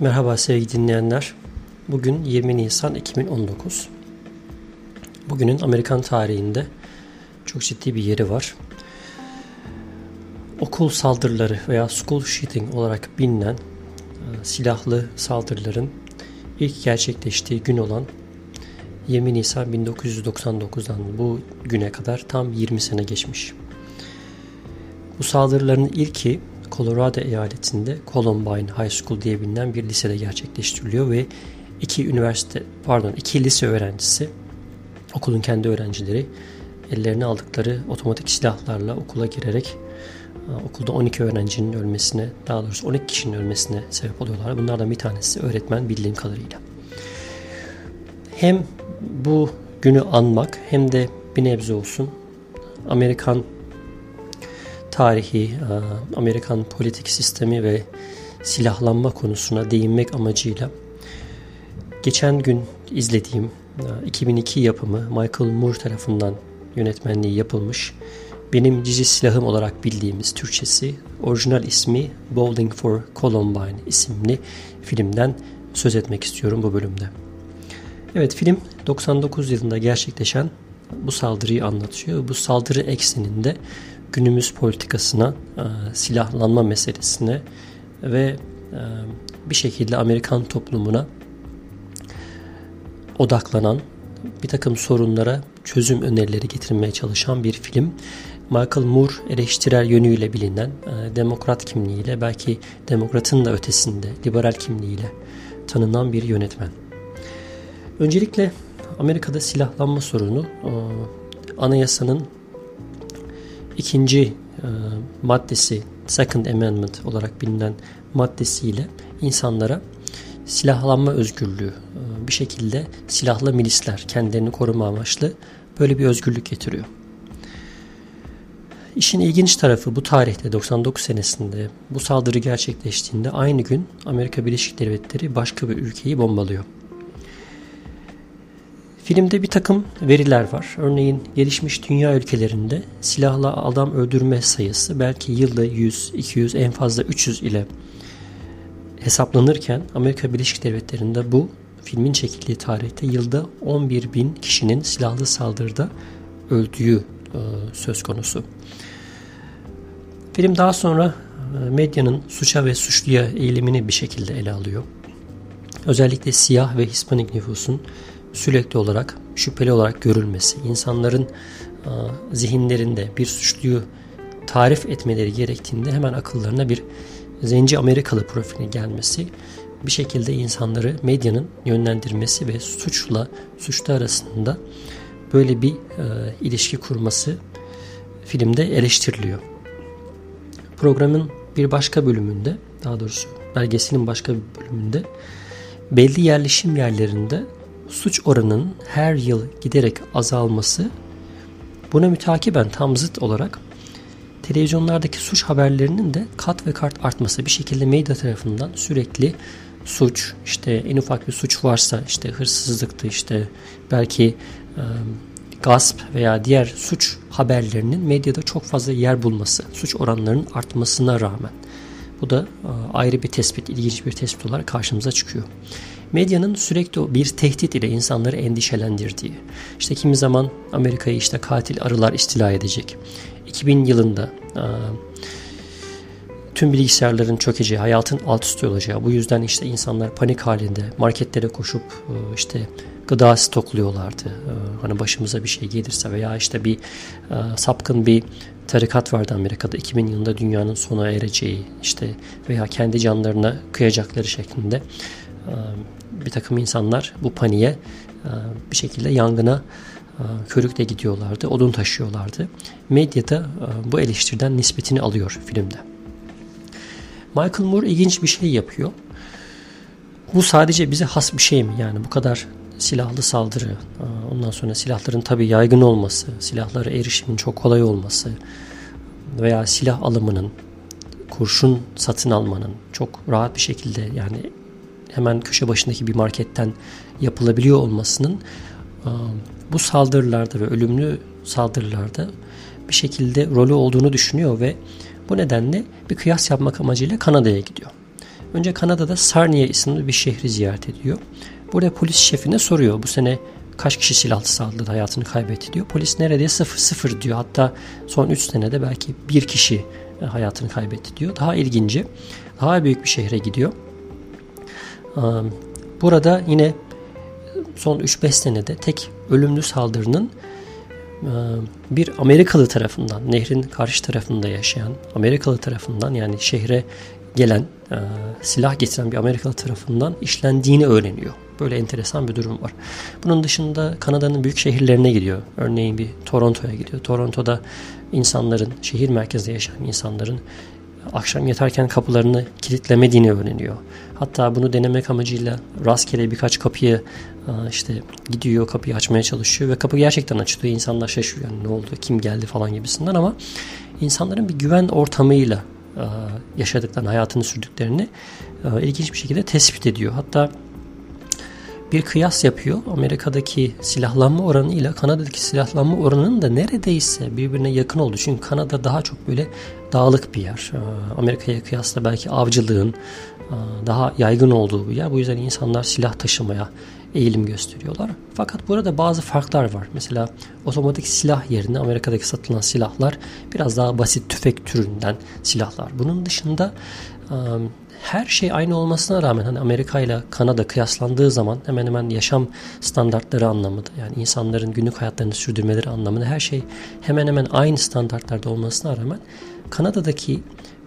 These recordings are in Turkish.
Merhaba sevgili dinleyenler. Bugün 20 Nisan 2019. Bugünün Amerikan tarihinde çok ciddi bir yeri var. Okul saldırıları veya school shooting olarak bilinen e, silahlı saldırıların ilk gerçekleştiği gün olan 20 Nisan 1999'dan bu güne kadar tam 20 sene geçmiş. Bu saldırıların ilki Colorado eyaletinde Columbine High School diye bilinen bir lisede gerçekleştiriliyor ve iki üniversite pardon iki lise öğrencisi okulun kendi öğrencileri ellerine aldıkları otomatik silahlarla okula girerek e, okulda 12 öğrencinin ölmesine daha doğrusu 12 kişinin ölmesine sebep oluyorlar. Bunlardan bir tanesi öğretmen bildiğim kadarıyla. Hem bu günü anmak hem de bir nebze olsun Amerikan tarihi, e, Amerikan politik sistemi ve silahlanma konusuna değinmek amacıyla geçen gün izlediğim 2002 e, yapımı Michael Moore tarafından yönetmenliği yapılmış benim cici silahım olarak bildiğimiz Türkçesi orijinal ismi Bowling for Columbine isimli filmden söz etmek istiyorum bu bölümde. Evet film 99 yılında gerçekleşen bu saldırıyı anlatıyor. Bu saldırı ekseninde günümüz politikasına, e, silahlanma meselesine ve e, bir şekilde Amerikan toplumuna odaklanan bir takım sorunlara çözüm önerileri getirmeye çalışan bir film. Michael Moore eleştirel yönüyle bilinen, e, demokrat kimliğiyle belki demokratın da ötesinde liberal kimliğiyle tanınan bir yönetmen. Öncelikle Amerika'da silahlanma sorunu anayasanın ikinci e, maddesi Second Amendment olarak bilinen maddesiyle insanlara silahlanma özgürlüğü e, bir şekilde silahlı milisler kendilerini koruma amaçlı böyle bir özgürlük getiriyor. İşin ilginç tarafı bu tarihte 99 senesinde bu saldırı gerçekleştiğinde aynı gün Amerika Birleşik Devletleri başka bir ülkeyi bombalıyor. Filmde bir takım veriler var. Örneğin gelişmiş dünya ülkelerinde silahla adam öldürme sayısı belki yılda 100, 200, en fazla 300 ile hesaplanırken Amerika Birleşik Devletleri'nde bu filmin çekildiği tarihte yılda 11 bin kişinin silahlı saldırıda öldüğü e, söz konusu. Film daha sonra e, medyanın suça ve suçluya eğilimini bir şekilde ele alıyor. Özellikle siyah ve Hispanik nüfusun sürekli olarak şüpheli olarak görülmesi, insanların e, zihinlerinde bir suçluyu tarif etmeleri gerektiğinde hemen akıllarına bir zenci Amerikalı profili gelmesi, bir şekilde insanları medyanın yönlendirmesi ve suçla suçlu arasında böyle bir e, ilişki kurması filmde eleştiriliyor. Programın bir başka bölümünde, daha doğrusu belgeselin başka bir bölümünde belli yerleşim yerlerinde suç oranının her yıl giderek azalması buna mütakiben tam zıt olarak televizyonlardaki suç haberlerinin de kat ve kart artması bir şekilde medya tarafından sürekli suç işte en ufak bir suç varsa işte hırsızlıktı işte belki e, gasp veya diğer suç haberlerinin medyada çok fazla yer bulması suç oranlarının artmasına rağmen. Bu da e, ayrı bir tespit ilginç bir tespit olarak karşımıza çıkıyor medyanın sürekli bir tehdit ile insanları endişelendirdiği, işte kimi zaman Amerika'yı işte katil arılar istila edecek. 2000 yılında tüm bilgisayarların çökeceği, hayatın alt üst olacağı, bu yüzden işte insanlar panik halinde marketlere koşup işte gıda stokluyorlardı. Hani başımıza bir şey gelirse veya işte bir sapkın bir tarikat vardı Amerika'da 2000 yılında dünyanın sona ereceği işte veya kendi canlarına kıyacakları şeklinde bir takım insanlar bu paniğe e, bir şekilde yangına e, körükle gidiyorlardı, odun taşıyorlardı. Medyada e, bu eleştiriden nispetini alıyor filmde. Michael Moore ilginç bir şey yapıyor. Bu sadece bize has bir şey mi? Yani bu kadar silahlı saldırı, ondan sonra silahların tabii yaygın olması, silahlara erişimin çok kolay olması veya silah alımının, kurşun satın almanın çok rahat bir şekilde yani hemen köşe başındaki bir marketten yapılabiliyor olmasının bu saldırılarda ve ölümlü saldırılarda bir şekilde rolü olduğunu düşünüyor ve bu nedenle bir kıyas yapmak amacıyla Kanada'ya gidiyor. önce Kanada'da Sarnia isimli bir şehri ziyaret ediyor. Burada polis şefine soruyor bu sene kaç kişi silahlı saldırıda hayatını kaybetti diyor. Polis neredeyse sıfır sıfır diyor. Hatta son 3 senede belki bir kişi hayatını kaybetti diyor. Daha ilginci daha büyük bir şehre gidiyor. Burada yine son 3-5 senede tek ölümlü saldırının bir Amerikalı tarafından, nehrin karşı tarafında yaşayan Amerikalı tarafından yani şehre gelen, silah getiren bir Amerikalı tarafından işlendiğini öğreniyor. Böyle enteresan bir durum var. Bunun dışında Kanada'nın büyük şehirlerine gidiyor. Örneğin bir Toronto'ya gidiyor. Toronto'da insanların, şehir merkezinde yaşayan insanların akşam yatarken kapılarını kilitlemediğini öğreniyor. Hatta bunu denemek amacıyla rastgele birkaç kapıyı e, işte gidiyor kapıyı açmaya çalışıyor ve kapı gerçekten açılıyor. İnsanlar şaşırıyor yani ne oldu kim geldi falan gibisinden ama insanların bir güven ortamıyla e, yaşadıklarını hayatını sürdüklerini e, ilginç bir şekilde tespit ediyor. Hatta bir kıyas yapıyor. Amerika'daki silahlanma oranı ile Kanada'daki silahlanma oranının da neredeyse birbirine yakın oldu. Çünkü Kanada daha çok böyle dağlık bir yer. Ee, Amerika'ya kıyasla belki avcılığın e, daha yaygın olduğu bir yer. Bu yüzden insanlar silah taşımaya eğilim gösteriyorlar. Fakat burada bazı farklar var. Mesela otomatik silah yerine Amerika'daki satılan silahlar biraz daha basit tüfek türünden silahlar. Bunun dışında e, her şey aynı olmasına rağmen hani Amerika ile Kanada kıyaslandığı zaman hemen hemen yaşam standartları anlamında yani insanların günlük hayatlarını sürdürmeleri anlamında her şey hemen hemen aynı standartlarda olmasına rağmen Kanada'daki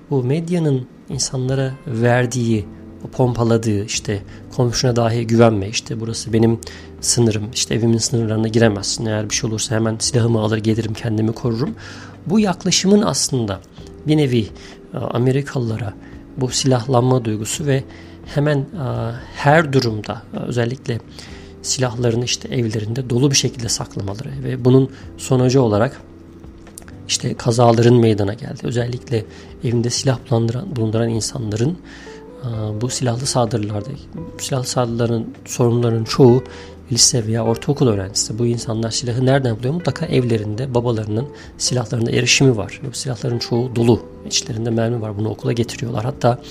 bu medyanın insanlara verdiği pompaladığı işte komşuna dahi güvenme işte burası benim sınırım işte evimin sınırlarına giremezsin eğer bir şey olursa hemen silahımı alır gelirim kendimi korurum. Bu yaklaşımın aslında bir nevi e, Amerikalılara bu silahlanma duygusu ve hemen her durumda özellikle silahlarını işte evlerinde dolu bir şekilde saklamaları ve bunun sonucu olarak işte kazaların meydana geldi. Özellikle evinde silah bulunduran, insanların bu silahlı saldırılarda, silahlı saldırıların sorunların çoğu lise veya ortaokul öğrencisi. Bu insanlar silahı nereden buluyor? Mutlaka evlerinde babalarının silahlarına erişimi var. Bu silahların çoğu dolu. İçlerinde mermi var. Bunu okula getiriyorlar. Hatta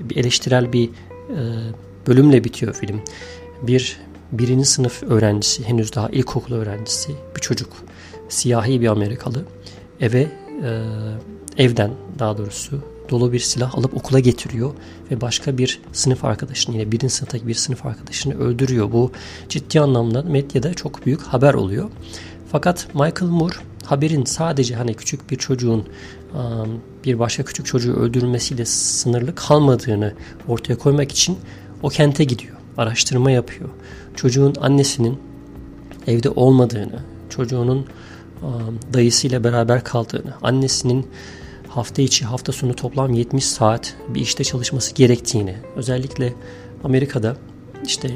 bir eleştirel bir bölümle bitiyor film. Bir birinci sınıf öğrencisi, henüz daha ilkokul öğrencisi bir çocuk. Siyahi bir Amerikalı. Eve evden daha doğrusu dolu bir silah alıp okula getiriyor ve başka bir sınıf arkadaşını yine birinci sınıftaki bir sınıf arkadaşını öldürüyor. Bu ciddi anlamda medyada çok büyük haber oluyor. Fakat Michael Moore haberin sadece hani küçük bir çocuğun bir başka küçük çocuğu öldürülmesiyle sınırlı kalmadığını ortaya koymak için o kente gidiyor. Araştırma yapıyor. Çocuğun annesinin evde olmadığını, çocuğunun dayısıyla beraber kaldığını, annesinin hafta içi hafta sonu toplam 70 saat bir işte çalışması gerektiğini özellikle Amerika'da işte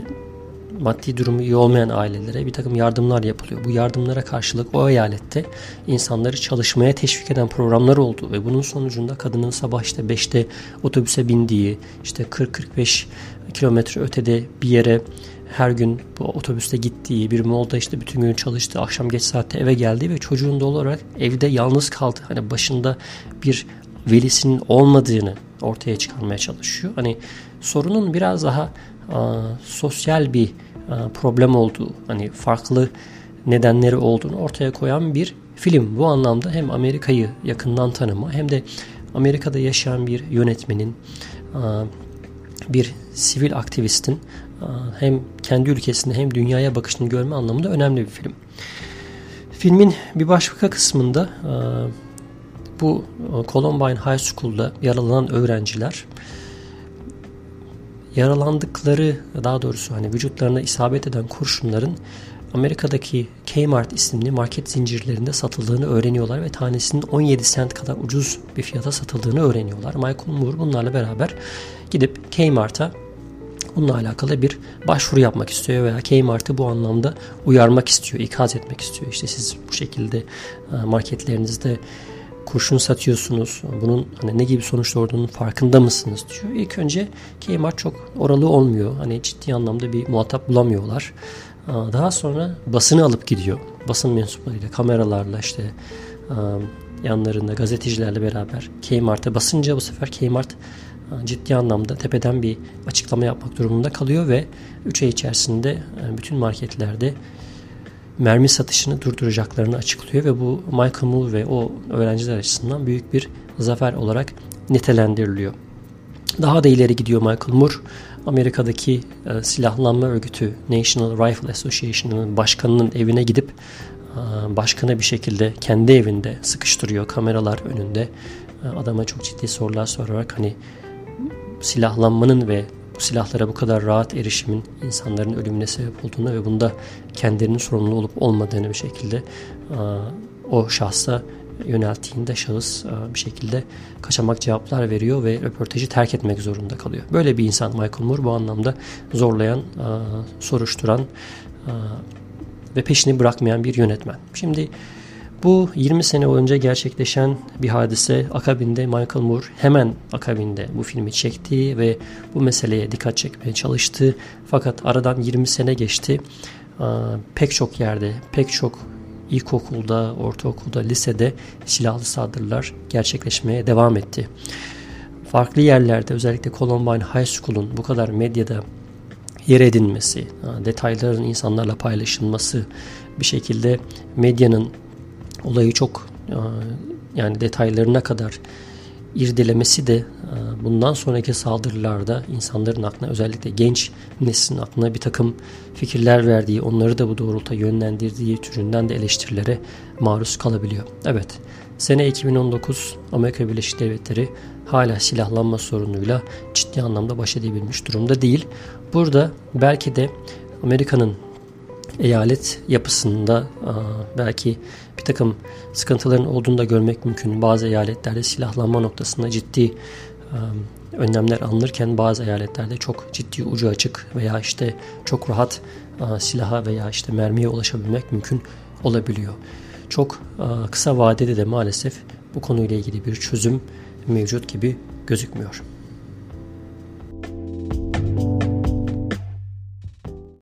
maddi durumu iyi olmayan ailelere bir takım yardımlar yapılıyor. Bu yardımlara karşılık o eyalette insanları çalışmaya teşvik eden programlar oldu ve bunun sonucunda kadının sabah işte 5'te otobüse bindiği, işte 40-45 kilometre ötede bir yere her gün bu otobüste gittiği, bir molda işte bütün gün çalıştığı, akşam geç saatte eve geldiği ve çocuğun doğal olarak evde yalnız kaldı. Hani başında bir velisinin olmadığını ortaya çıkarmaya çalışıyor. Hani sorunun biraz daha a, sosyal bir a, problem olduğu, hani farklı nedenleri olduğunu ortaya koyan bir film. Bu anlamda hem Amerika'yı yakından tanıma hem de Amerika'da yaşayan bir yönetmenin, bir sivil aktivistin hem kendi ülkesinde hem dünyaya bakışını görme anlamında önemli bir film. Filmin bir başka kısmında bu Columbine High School'da yaralanan öğrenciler yaralandıkları daha doğrusu hani vücutlarına isabet eden kurşunların Amerika'daki Kmart isimli market zincirlerinde satıldığını öğreniyorlar ve tanesinin 17 sent kadar ucuz bir fiyata satıldığını öğreniyorlar. Michael Moore bunlarla beraber gidip Kmart'a bununla alakalı bir başvuru yapmak istiyor veya Kmart'ı bu anlamda uyarmak istiyor, ikaz etmek istiyor. İşte siz bu şekilde e, marketlerinizde kurşun satıyorsunuz. Bunun hani ne gibi sonuç doğurduğunun farkında mısınız diyor. İlk önce Kmart çok oralı olmuyor. Hani ciddi anlamda bir muhatap bulamıyorlar. Daha sonra basını alıp gidiyor. Basın mensuplarıyla, kameralarla işte yanlarında gazetecilerle beraber Kmart'a basınca bu sefer Kmart ciddi anlamda tepeden bir açıklama yapmak durumunda kalıyor ve 3 ay içerisinde bütün marketlerde mermi satışını durduracaklarını açıklıyor ve bu Michael Moore ve o öğrenciler açısından büyük bir zafer olarak nitelendiriliyor. Daha da ileri gidiyor Michael Moore. Amerika'daki e, silahlanma örgütü National Rifle Association'ın başkanının evine gidip e, başkanı bir şekilde kendi evinde sıkıştırıyor kameralar önünde. E, adama çok ciddi sorular sorarak hani silahlanmanın ve silahlara bu kadar rahat erişimin insanların ölümüne sebep olduğunu ve bunda kendilerinin sorumlu olup olmadığını bir şekilde e, o şahsa yönelttiğinde şahıs e, bir şekilde kaçamak cevaplar veriyor ve röportajı terk etmek zorunda kalıyor. Böyle bir insan Michael Moore bu anlamda zorlayan, e, soruşturan ve peşini bırakmayan bir yönetmen. Şimdi bu 20 sene önce gerçekleşen bir hadise akabinde Michael Moore hemen akabinde bu filmi çekti ve bu meseleye dikkat çekmeye çalıştı. Fakat aradan 20 sene geçti. Pek çok yerde, pek çok ilkokulda, ortaokulda, lisede silahlı saldırılar gerçekleşmeye devam etti. Farklı yerlerde özellikle Columbine High School'un bu kadar medyada yer edinmesi, detayların insanlarla paylaşılması, bir şekilde medyanın olayı çok yani detaylarına kadar irdelemesi de e, bundan sonraki saldırılarda insanların aklına özellikle genç neslin aklına bir takım fikirler verdiği, onları da bu doğrultuda yönlendirdiği türünden de eleştirilere maruz kalabiliyor. Evet, sene 2019 Amerika Birleşik Devletleri hala silahlanma sorunuyla ciddi anlamda baş edebilmiş durumda değil. Burada belki de Amerika'nın eyalet yapısında belki bir takım sıkıntıların olduğunu da görmek mümkün. Bazı eyaletlerde silahlanma noktasında ciddi önlemler alınırken bazı eyaletlerde çok ciddi ucu açık veya işte çok rahat silaha veya işte mermiye ulaşabilmek mümkün olabiliyor. Çok kısa vadede de maalesef bu konuyla ilgili bir çözüm mevcut gibi gözükmüyor.